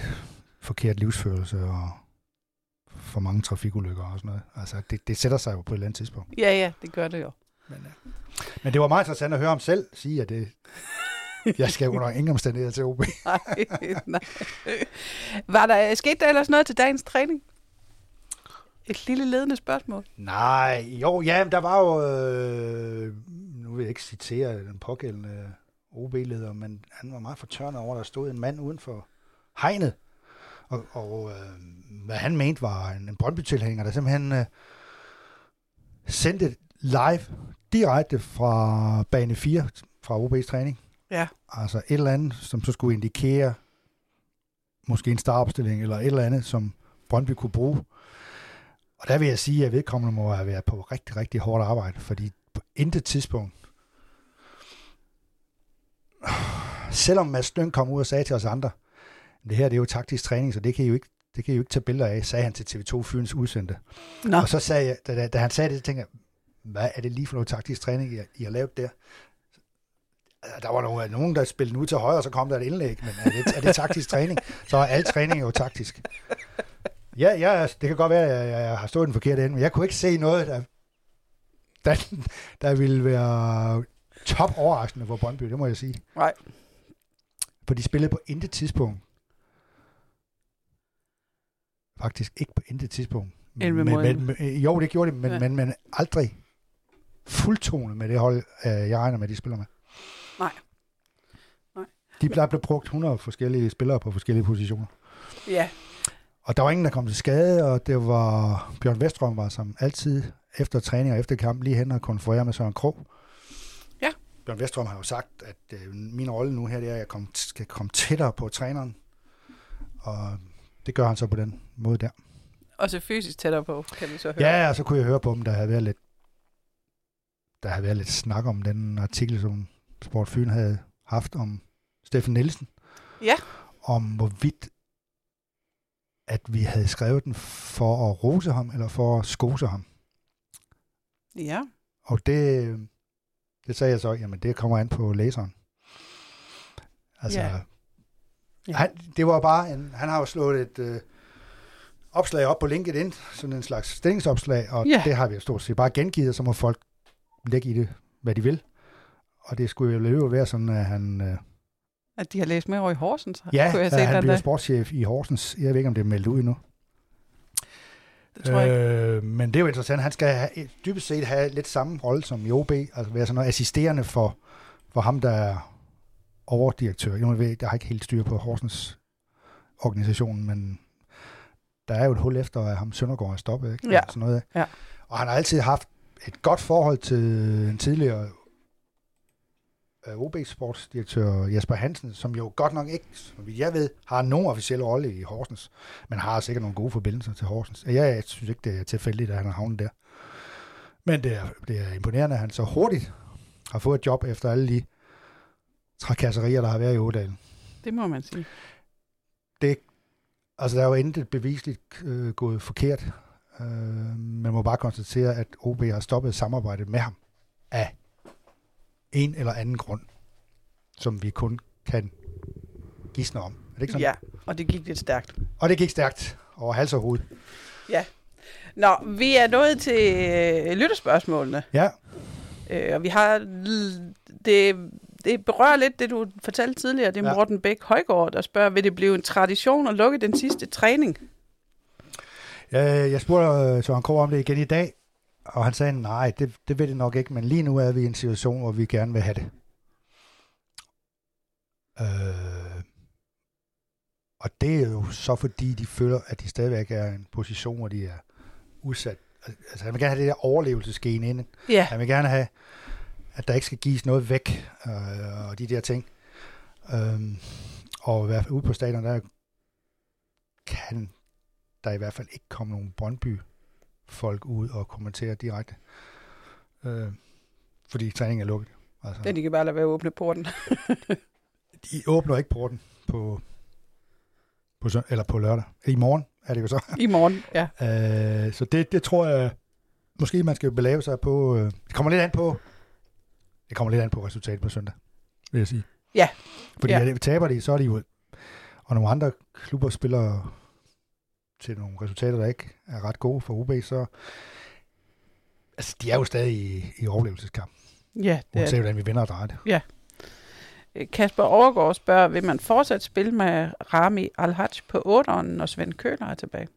forkert livsførelse og for mange trafikulykker og sådan noget. Altså, det, det sætter sig jo på et eller andet tidspunkt. Ja, ja, det gør det jo. Men, uh, men det var meget interessant at høre ham selv sige, at det, jeg skal under ingen omstændigheder til OB. *laughs* Nej, nej. Var der sket der ellers noget til dagens træning? Et lille ledende spørgsmål. Nej, jo, ja, der var jo, øh, nu vil jeg ikke citere den pågældende OB-leder, men han var meget fortørnet over, at der stod en mand uden for hegnet, og, og øh, hvad han mente var en, en Brøndby-tilhænger, der simpelthen øh, sendte live direkte fra bane 4 fra OB's træning. Ja. Altså et eller andet, som så skulle indikere måske en startopstilling, eller et eller andet, som Brøndby kunne bruge. Og der vil jeg sige, at vedkommende må have været på rigtig, rigtig hårdt arbejde, fordi på intet tidspunkt, selvom Mads Lyng kom ud og sagde til os andre, det her det er jo taktisk træning, så det kan I jo ikke, det kan I jo ikke tage billeder af, sagde han til TV2 Fyns udsendte. Nå, Og så sagde jeg, da, da, han sagde det, så tænkte jeg, hvad er det lige for noget taktisk træning, I, I har lavet der? Altså, Der var nogen, nogen, der spillede den ud til højre, og så kom der et indlæg, men er det, er det taktisk træning? Så er al træning jo taktisk. Ja, ja, det kan godt være, at jeg, jeg har stået den forkerte ende, men jeg kunne ikke se noget, der, der, der ville være top overraskende for Brøndby, det må jeg sige. nej. For de spillede på intet tidspunkt. Faktisk ikke på intet tidspunkt. Men, men, men, jo, det gjorde de, men, Ja. ja. men, men aldrig fuldtonet med det hold, øh, jeg regner med, de spiller med. Nej. Nej. De der blev brugt 100 forskellige spillere på forskellige positioner. Ja, Og der var ingen, der kom til skade, og det var Bjørn Vestrøm var som altid efter træning og efter kamp lige hen og konferere med Søren Krog. Ja. Bjørn Vestrøm har jo sagt, at øh, min rolle nu her, det er, at jeg kom, skal komme tættere på træneren. Og det gør han så på den måde der. og så fysisk tættere på, kan vi så høre. Ja, og så kunne jeg høre på dem, der havde været lidt, der havde været lidt snak om den artikel, som Sport Fyn havde haft om Steffen Nielsen. Ja. Om hvorvidt, at vi havde skrevet den for at rose ham, eller for at skose ham. Ja, Og det, det sagde jeg så, jamen det kommer an på læseren. Altså, Ja. Ja. Ja. Han, det var bare, en, han har jo slået et øh, opslag op på LinkedIn, sådan en slags stillingsopslag, og Ja. det har vi jo stort set bare gengivet, så må folk lægge i det, hvad de vil. Og det skulle jo løbe være sådan, at han, øh, at de har læst med over i Horsens. ja, kunne jeg se at han bliver dag. sportschef i Horsens. Jeg ved ikke, om det er meldt ud endnu. Det tror jeg ikke. Øh, men det er jo interessant. Han skal have, dybest set have lidt samme rolle som i OB, altså være sådan noget assisterende for, for ham, der er overdirektør. Jeg, ved, jeg har ikke helt styr på Horsens organisationen, men der er jo et hul efter, at ham Søndergaard er stoppet. Ikke? Ja. Sådan noget. Ja. Og han har altid haft et godt forhold til en tidligere øh, OB-sportsdirektør Jesper Hansen, som jo godt nok ikke, som jeg ved, har nogen officiel rolle i Horsens, men har sikkert nogle gode forbindelser til Horsens. Jeg, jeg synes ikke, det er tilfældigt, at han har havnet der. Men det er, det er imponerende, at han så hurtigt har fået et job efter alle de trakasserier, der har været i Ådalen. Det må man sige. Altså, der er jo intet bevisligt øh, gået forkert. Øh, man må bare konstatere, at OB har stoppet samarbejdet med ham af en eller anden grund, som vi kun kan gisne om. Er det ikke sådan? Ja, og det gik lidt stærkt. Og det gik stærkt over hals og hoved. Nå, vi er nået til øh, lytterspørgsmålene. Ja, Øh, og vi har... l- Det, det berører lidt det, du fortalte tidligere. Det er Ja. Morten Bæk Højgaard, der spørger, vil det blive en tradition at lukke den sidste træning? jeg, jeg spurgte øh, Søren Krog om det igen i dag, og han sagde, nej, det, det vil det nok ikke, men lige nu er vi i en situation, hvor vi gerne vil have det. Øh, og det er jo så fordi, de føler, at de stadigvæk er i en position, hvor de er udsat. Altså, han vil gerne have det der overlevelsesgen inden. Ja, Han vil gerne have, at der ikke skal gives noget væk, øh, og de der ting. Øhm, og i hvert fald ude på stadion, der kan der i hvert fald ikke komme nogen Brøndby-folk ud og kommentere direkte. Øh, fordi træningen er lukket. Altså, det de kan bare lade være at åbne porten. *laughs* de åbner ikke porten på, på, søn- eller på lørdag. I morgen er det jo så. I morgen, ja. Øh, så det, det tror jeg måske man skal belave sig på... Øh, det kommer lidt an på... Det kommer lidt an på resultatet på søndag, vil jeg sige. Ja. Fordi Ja. ja. det taber de, så er de jo... Og nogle andre klubber spiller til nogle resultater, der ikke er ret gode for UB, så... Altså, de er jo stadig i, i overlevelseskamp. Ja, det Uanset er. hvordan vi vinder og drejer det. Kasper Overgaard spørger, vil man fortsat spille med Rami Alhaj på 8'eren, når Svend Køler er tilbage?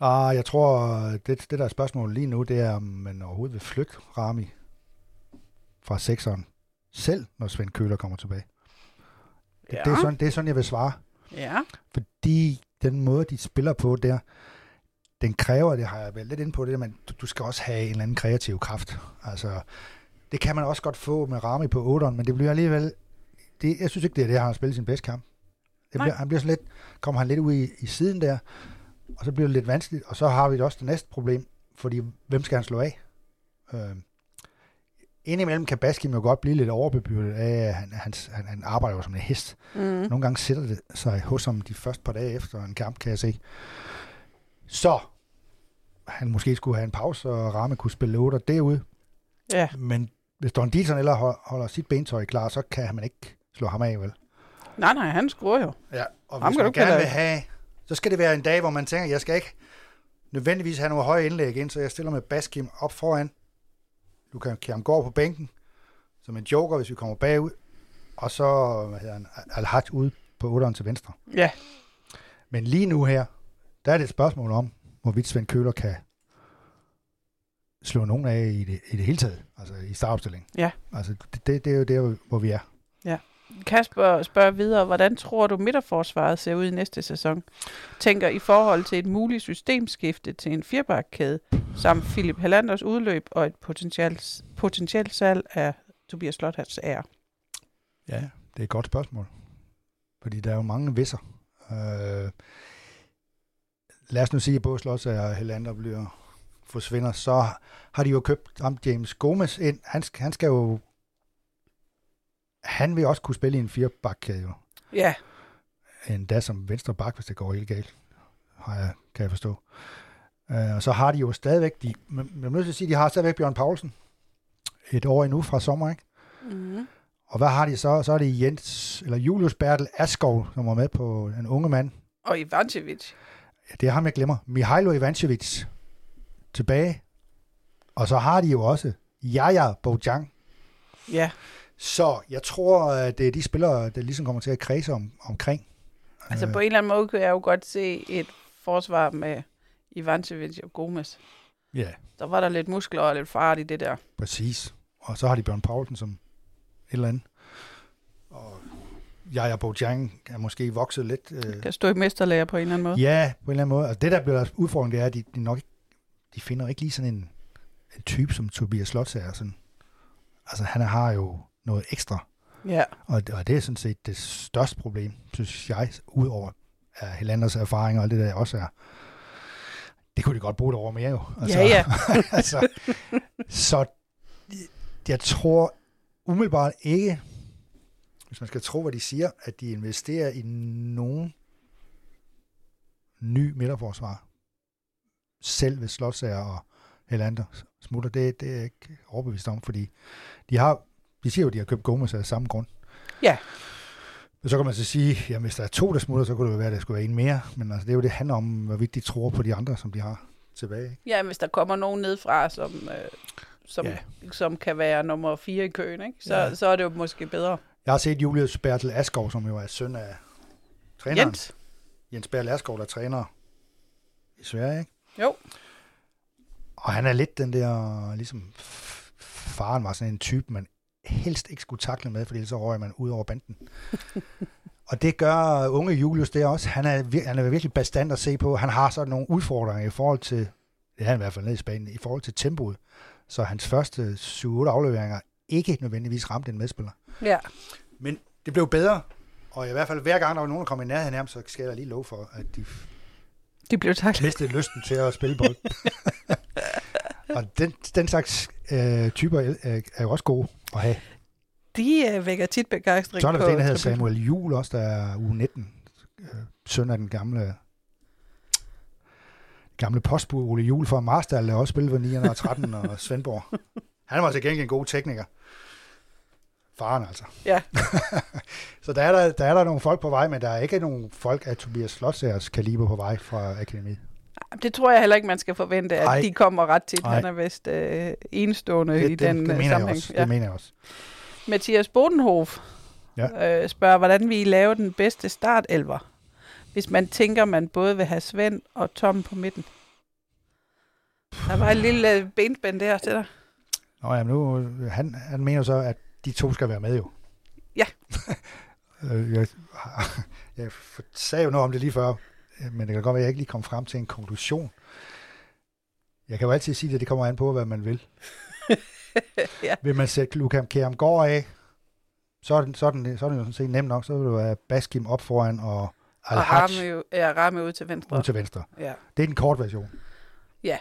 Ah, jeg tror, det, det der er spørgsmålet lige nu, det er, om man overhovedet vil flytte Rami fra sekseren selv, når Svend Køler kommer tilbage. Det, Ja. det, er sådan, det er sådan, jeg vil svare. Ja. Fordi den måde, de spiller på der, den kræver, det har jeg været lidt inde på, det der, men du, du skal også have en eller anden kreativ kraft. Altså, det kan man også godt få med Rami på 8'eren, men det bliver alligevel, det, jeg synes ikke, det er det, han har spillet sin bedste kamp. Det Nej. bliver, han bliver sådan lidt, kommer han lidt ud i, i siden der, og så bliver det lidt vanskeligt, og så har vi også det næste problem, fordi hvem skal han slå af? Øh, indimellem kan Baskim jo godt blive lidt overbebyrdet af, at han, han, han, han arbejder jo som en hest. Mm. Nogle gange sætter det sig hos ham de første par dage efter en kamp, kan jeg se. Så han måske skulle have en pause, og Ramme kunne spille 8 derude. Ja. Men hvis Don Dieter eller hold- holder sit bentøj klar, så kan man ikke slå ham af, vel? Nej, nej, han skruer jo. Ja, og Ham hvis kan man gerne vil have, så skal det være en dag, hvor man tænker, jeg skal ikke nødvendigvis have nogle høje indlæg ind, så jeg stiller med Baskim op foran. Du kan kigge ham gå på bænken, som en joker, hvis vi kommer bagud. Og så hvad hedder han, Al-Haj ude på 8'eren til venstre. Ja. Men lige nu her, der er det et spørgsmål om, hvorvidt Svend Køler kan slå nogen af i det, i det hele taget, altså i startopstillingen. Ja. Altså, det, det, det er jo der, hvor vi er. Kasper spørger videre, hvordan tror du midterforsvaret ser ud i næste sæson? Tænker i forhold til et muligt systemskifte til en firebakkæde, samt Philip Hallanders udløb og et potentielt, potentielt salg af Tobias Slothats ære. Ja, det er et godt spørgsmål. Fordi der er jo mange visser. Øh, lad os nu sige, at både Slots og Helander bliver forsvinder, så har de jo købt ham James Gomez ind. Han, skal- han skal jo... Han vil også kunne spille i en firebakkæde jo. Ja, Endda som venstre bak, hvis det går helt galt. Har jeg, kan jeg forstå. Øh, og så har de jo stadigvæk... De, men jeg er nødt til at sige, de har stadigvæk Bjørn Poulsen. Et år endnu fra sommer, ikke? mm-hmm. Og hvad har de så? Så er det Jens, eller Julius Bertel Askov, som var med på en unge mand. og Ivancevic. Ja, Det er ham, jeg glemmer. Mihailo Ivancevic tilbage. Og så har de jo også Jaja Bojang. Ja, Så jeg tror, at det er de spillere, der ligesom kommer til at kredse om, omkring. altså Øh, på en eller anden måde kunne jeg jo godt se et forsvar med Ivancevic og Gomes. Ja, Der var der lidt muskler og lidt fart i det der. præcis. Og så har de Bjørn Poulsen som et eller andet. Og Jaja Bojang er måske vokset lidt. Øh, Kan stå i mesterlærer på en eller anden måde. Ja, på en eller anden måde. Altså det, der bliver deres udfordring, det er, at de, de nok de finder ikke lige sådan en, en type, som Tobias Slots er. Sådan. Altså, han har jo noget ekstra, Ja, og, og det er sådan set det største problem, synes jeg, udover at Helanders erfaring og alt det der også er. Det kunne de godt bruge det over mere jo. Altså, ja, ja. *laughs* altså, så jeg tror umiddelbart ikke, hvis man skal tro, hvad de siger, at de investerer i nogen ny midterforsvar. Selv hvis Slotsager og Helander smutter, det, det er jeg ikke overbevist om, fordi de har, de siger jo, at de har købt Gomes af samme grund. Ja. Men så kan man så sige, at hvis der er to, der smutter, så kunne det jo være, at der skulle være en mere. Men altså, det er jo det, handler om, hvorvidt de tror på de andre, som de har tilbage. ikke? ja, hvis der kommer nogen nedfra, som, øh, som, Ja. som kan være nummer fire i køen, ikke? Så, Ja. så er det jo måske bedre. Jeg har set Julius Bertel Askov, som jo er søn af træneren. Jens? Jens Bertel Askov, der er træner i Sverige, ikke? Jo. Og han er lidt den der, ligesom faren var sådan en type, man helst ikke skulle takle med, fordi så røg man ud over banden. *laughs* og det gør unge Julius det også. Han er, han er virkelig bestand at se på. Han har sådan nogle udfordringer i forhold til, det er han i hvert fald nede i Spanien, i forhold til tempoet. Så hans første 7-8 afleveringer ikke nødvendigvis ramte en medspiller. Ja. Men det blev bedre, og i hvert fald hver gang, der var nogen, der kom i nærheden af ham, så skal jeg lige love for, at de De blev taklet. mistede lysten til at spille bold. *laughs* og den, den slags øh, typer øh, er jo også gode at have. De øh, vækker tit begejstring Så er der på vist en, der hedder. Samuel Juhl også, der er uge 19. Øh, søn af den gamle... gamle postbud Ole Jul fra Marstal, der også spillet for 913 og *laughs* Svendborg. Han var til gengæld en god tekniker. Faren altså. Ja. *laughs* så der er der, der er der nogle folk på vej, men der er ikke nogen folk af Tobias Slotsagers kaliber på vej fra akademiet. Det tror jeg heller ikke, man skal forvente, at Ej. de kommer ret tit. Ej. Han er vist øh, enestående Det, i det, den det, øh, mener jeg sammenhæng. også. Det mener jeg også. Mathias Bodenhof Ja. øh, spørger, hvordan vi lave den bedste startelver, hvis man tænker, man både vil have Svend og Tom på midten. Der var en lille øh, benspænd der til dig. Nå ja, men nu, han, han mener så, at de to skal være med jo. Ja. *laughs* Øh, jeg, *laughs* jeg sagde jo noget om det lige før, men det kan godt være, at jeg ikke lige kom frem til en konklusion. Jeg kan jo altid sige, at det kommer an på, hvad man vil. *laughs* Ja. Vil man sætte Lukas Kjærmgaard af, så er, den, så, er den, så er det jo sådan set nemt nok. Så vil det være Baskim op foran og Og Al-Haj ramme, ja, ramme ud til venstre. ud til venstre. Ja. Det er den korte version. Ja.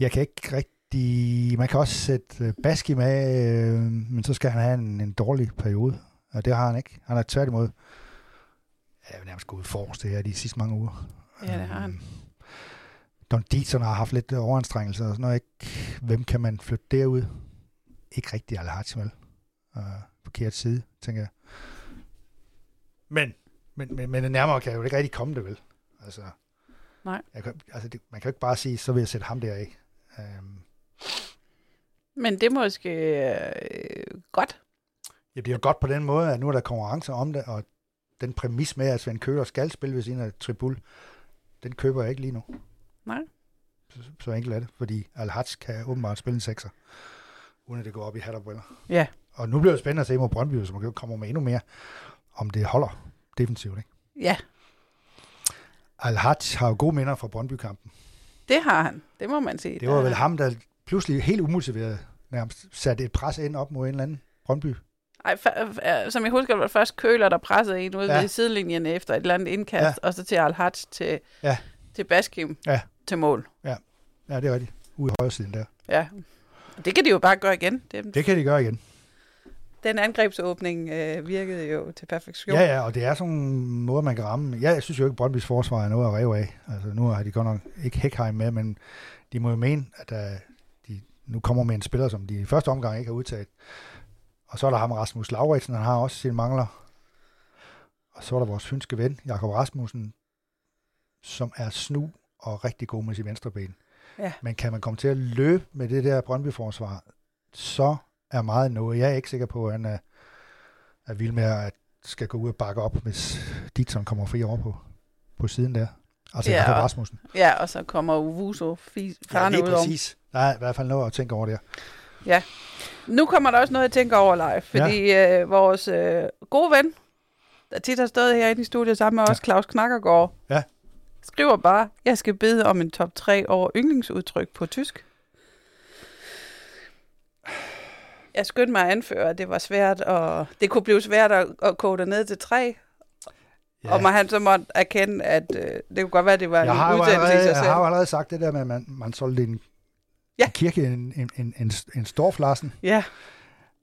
Jeg kan ikke rigtig... Man kan også sætte øh, Baskim af, øh, men så skal han have en, en dårlig periode. Og det har han ikke. Han er tværtimod... Jeg vil nærmest gå ud forrest det her de sidste mange uger. Ja, det har han. Øhm, Don Dietzson har haft lidt overanstrengelser og sådan noget. Ikke? Hvem kan man flytte derud? Ikke rigtig al vel? Uh, forkert side, tænker jeg. Men, men, men, men nærmere kan jeg jo ikke rigtig komme det, vel? Altså, Nej. Jeg kan, altså det, man kan jo ikke bare sige, så vil jeg sætte ham der af. Um, Men det er måske øh, godt. ja, det er jo godt på den måde, at nu er der konkurrence om det, og den præmis med, at Svend Køler skal spille ved siden af Tribul, den køber jeg ikke lige nu. Nej. Så, så enkelt er det, fordi al kan åbenbart spille en sekser, uden at det går op i hat og briller. Ja. Og nu bliver det spændende at se mod Brøndby, som kan komme med endnu mere, om det holder defensivt. Ikke? Ja, al har jo gode minder fra Brøndby-kampen. det har han. Det må man sige. Det var vel ham, der pludselig helt umotiveret nærmest satte et pres ind op mod en eller anden Brøndby. Ej, som jeg husker, var det først Køler, der pressede en ud Ja. ja. ved sidelinjen efter et eller andet indkast, ja. og så til al til, Ja. til Baskim Ja. til mål. Ja, det er rigtigt. Ude i højre siden der. Ja. Det kan de jo bare gøre igen. Det, Det kan de gøre igen. Den angrebsåbning øh, virkede jo til perfektion. Ja, ja, og det er sådan en måde, man kan ramme. Ja, jeg synes jo ikke, Brøndbys forsvar er noget at rive af. Altså, nu har de godt nok ikke Hækheim med, men de må jo mene, at uh, de nu kommer med en spiller, som de i første omgang ikke har udtaget. Og så er der ham Rasmus Lauritsen, han har også sine mangler. Og så er der vores fynske ven, Jakob Rasmussen, som er snu og rigtig god med sit venstre ben. Ja. Men kan man komme til at løbe med det der Brøndby-forsvar, så er meget noget. Jeg er ikke sikker på, at han er, er vild med at skal gå ud og bakke op, hvis Ditson kommer fri over på, på siden der. Altså Ja, ja, og- Rasmussen. ja og så kommer Uvuso Ja, farne lige ud om. præcis. Der er i hvert fald noget at tænke over der. Nu kommer der også noget, jeg tænker over live, fordi ja. øh, vores øh, gode ven, der tit har stået herinde i studiet sammen med Ja. os, Claus Knakkergaard, Ja. skriver bare, jeg skal bede om en top 3 over yndlingsudtryk på tysk. Jeg skyndte mig at anføre, at det var svært, og det kunne blive svært at, at kode ned til tre, ja. og man han så måtte erkende, at øh, det kunne godt være, at det var jeg, en jo udsendelse i sig jeg selv. har jo allerede sagt det der med, at man, man solgte en Ja. en kirke, en, en, en, en, en storflassen. Ja,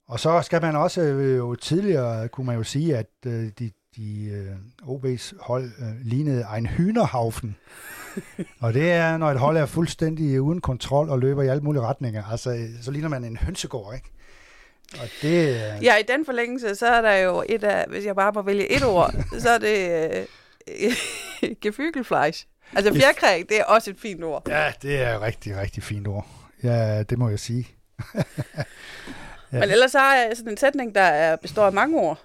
Og så skal man også, øh, jo tidligere kunne man jo sige, at øh, de, de øh, OB's hold øh, lignede en hynerhaufen. *laughs* og det er, når et hold er fuldstændig uden kontrol og løber i alle mulige retninger. Altså, øh, så ligner man en hønsegård, ikke? Og det, øh, Ja, i den forlængelse, så er der jo et af, hvis jeg bare må vælge et ord, *laughs* så er det øh, *laughs* gefygelfleisch. Altså fjerkræg, det er også et fint ord. ja, det er et rigtig, rigtig fint ord. Ja, det må jeg sige. Ja. *laughs* Ja. Men ellers har jeg sådan en sætning, der er, består af mange ord.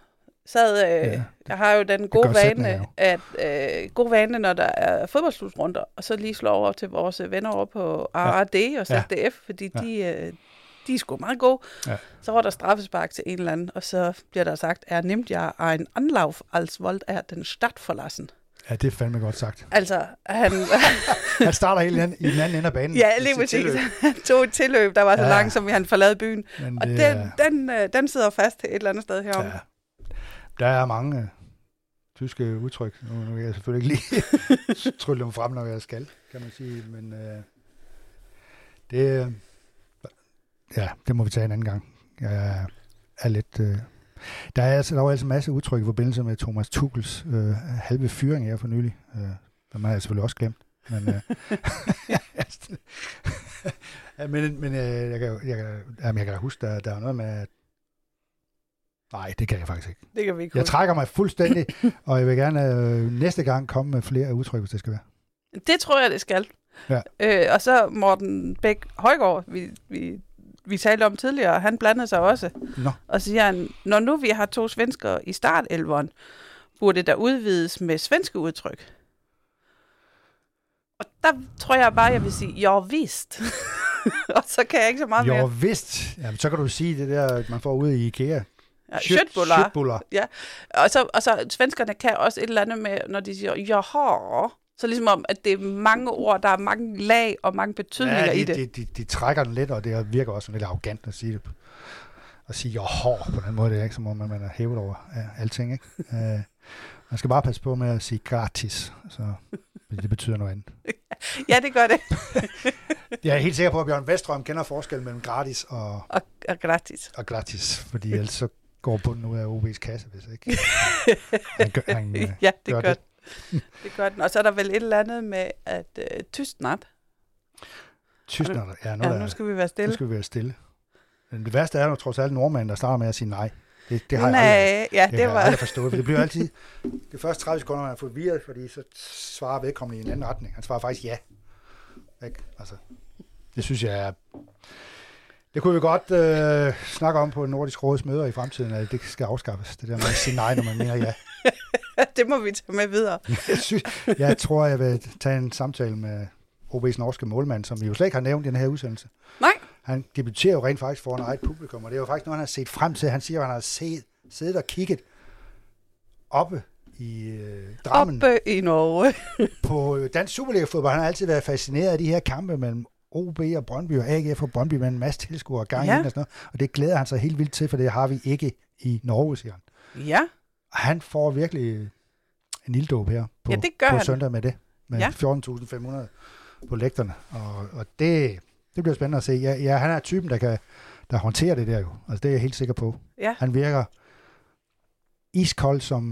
Så øh, Ja, ja, jeg har jo den gode vane, jo. at øh, gode vane, når der er fodboldslutrunder, og så lige slå over til vores venner over på RAD og ZDF, fordi Ja. de, øh, de er sgu meget gode. Ja. Så var der straffespark til en eller anden, og så bliver der sagt, er nemt jeg en Anlauf als wollt er den Stadt verlassen. Ja, det er fandme godt sagt. Altså, han, *laughs* Han starter helt i den, i den anden ende af banen. ja, lige sit præcis. tilløb. Han tog et tilløb, der var så Ja. langt, som han forlade byen. Men Og det den, er- den, øh, den sidder fast et eller andet sted herom. Ja. Der er mange øh, tyske udtryk. Nu, nu kan jeg selvfølgelig ikke lige *laughs* trylle dem frem, når jeg skal, kan man sige. Men øh, det, øh, ja, det må vi tage en anden gang. Jeg er lidt... Øh, der er altså, der var altså en masse udtryk i forbindelse med Thomas Tuchels øh, halve fyring her for nylig. Øh, man har jeg selvfølgelig også glemt. Men, øh, *laughs* men, men øh, jeg, kan, jeg, kan, jamen, jeg kan da huske, der, der er noget med... at- Nej, det kan jeg faktisk ikke. Det kan vi ikke Jeg trækker mig fuldstændig, *laughs* og jeg vil gerne øh, næste gang komme med flere udtryk, hvis det skal være. Det tror jeg, det skal. Ja. Øh, og så Morten Bæk Højgaard, vi, vi, vi talte om tidligere, han blandede sig også. Nå. Og siger han, når nu vi har to svenskere i startelveren, burde det da udvides med svenske udtryk. Og der tror jeg bare, jeg vil sige, ja vist. *laughs* og så kan jeg ikke så meget Jo, mere. vist. Jamen, så kan du sige det der, man får ude i IKEA. Ja, Köttbullar. Köttbullar. Og så, og så svenskerne kan også et eller andet med, når de siger, jaha, så ligesom om, at det er mange ord, der er mange lag og mange betydninger Ja, i de, det. de, de, de, trækker den lidt, og det virker også lidt arrogant at sige det. At sige, jo, hård på den måde, det er ikke som om, man er hævet over ja, alting, ikke? uh, *laughs* man skal bare passe på med at sige gratis, så det betyder noget andet. *laughs* Ja, det gør det. *laughs* Jeg er helt sikker på, at Bjørn Vestrøm kender forskellen mellem gratis og, Og, og gratis. og gratis, fordi ellers så går bunden ud af OB's kasse, hvis ikke. Han gør, han, øh, Ja, det gør gør, det. *laughs* det. gør den. Og så er der vel et eller andet med, at øh, tystnat. Tyskner, ja, nu, Ja, nu skal vi være nu stille. skal vi være stille. Men det værste er jo trods alt nordmanden, der starter med at sige nej. Det, det har jeg Nej, aldrig, ja, det det har jeg var... aldrig forstået. for Det bliver altid, *laughs* det første 30 sekunder, man er forvirret, fordi så svarer vedkommende i en anden retning. Han svarer faktisk ja. Ikke? Altså, det synes jeg er... Det kunne vi godt øh, snakke om på Nordisk Råds møder i fremtiden, at det skal afskaffes. Det der med at sige nej, når man mener ja. *laughs* *laughs* det må vi tage med videre. *laughs* Jeg, synes, jeg tror, jeg vil tage en samtale med OB's norske målmand, som vi jo slet ikke har nævnt i den her udsendelse. Nej. Han debuterer jo rent faktisk foran eget publikum, og det er jo faktisk noget, han har set frem til. Han siger, at han har set, siddet og kigget oppe i øh, Drammen Oppe i Norge. *laughs* på øh, dansk Superliga-fodbold. Han har altid været fascineret af de her kampe mellem OB og Brøndby og AGF og Brøndby med en masse tilskuere gang Ja. ja. og sådan noget. Og det glæder han sig helt vildt til, for det har vi ikke i Norge, siger han. Ja, han får virkelig en ilddåb her på, Ja, det gør på han. søndag med det. Med Ja. 14.500 på lægterne. Og, og det, det bliver spændende at se. Ja, ja, han er typen, der kan der håndterer det der jo. Altså det er jeg helt sikker på. ja. Han virker iskold som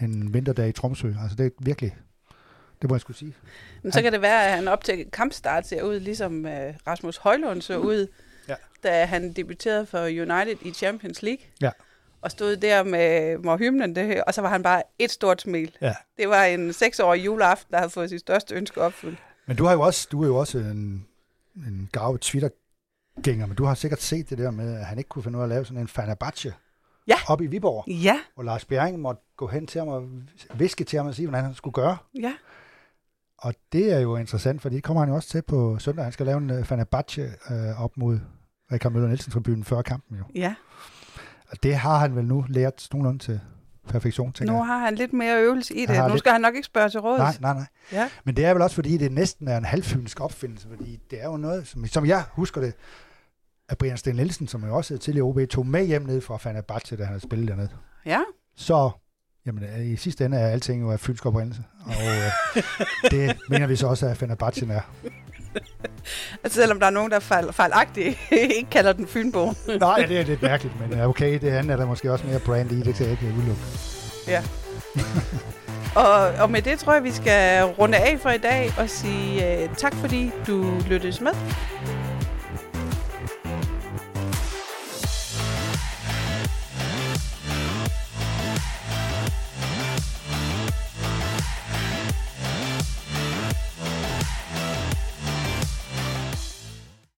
en vinterdag i Tromsø. Altså det er virkelig, det må jeg skulle sige. Men så kan det være, at han op til kampstart ser ud, ligesom øh, Rasmus Højlund så ud, Ja. da han debuterede for United i Champions League. Ja. Og stod der med, med hymnen, det, og så var han bare et stort smil. Ja. Det var en seksårig juleaften, der havde fået sit største ønske opfyldt. Men du har jo også, du er jo også en, en gavet Twitter-gænger, men du har sikkert set det der med, at han ikke kunne finde ud af at lave sådan en Fenerbahce Ja. op i Viborg. Ja, Og Lars Bjerring måtte gå hen til ham og viske til ham og sige, hvordan han skulle gøre. ja. Og det er jo interessant, for det kommer han jo også til på søndag. Han skal lave en uh, Fenerbahce uh, op mod Rikard Møller Nielsen tribunen før kampen jo. Ja, Og det har han vel nu lært nogenlunde til perfektion, tænker nu har han lidt mere øvelse i det. Nu lidt- skal han nok ikke spørge til råds. Nej, nej, nej. Ja. Men det er vel også, fordi det næsten er en halvfynsk opfindelse, fordi det er jo noget, som, som jeg husker det, at Brian Sten Nielsen, som jo også er tidligere OB, tog med hjem ned fra Fenerbahce, da han havde spillet dernede. Ja, Så, jamen, øh, i sidste ende er alting jo af fynsk oprindelse. Og øh, *laughs* det mener vi så også, at Fenerbahce er. *laughs* altså selvom der er nogen, der fejl, fejlagtigt *laughs* ikke kalder den Fynbo. *laughs* Nej, det er lidt mærkeligt, men okay, det andet er der måske også mere brand i, det kan jeg ikke udelukke. Ja. og, og med det tror jeg, vi skal runde af for i dag og sige uh, tak, fordi du lyttes med.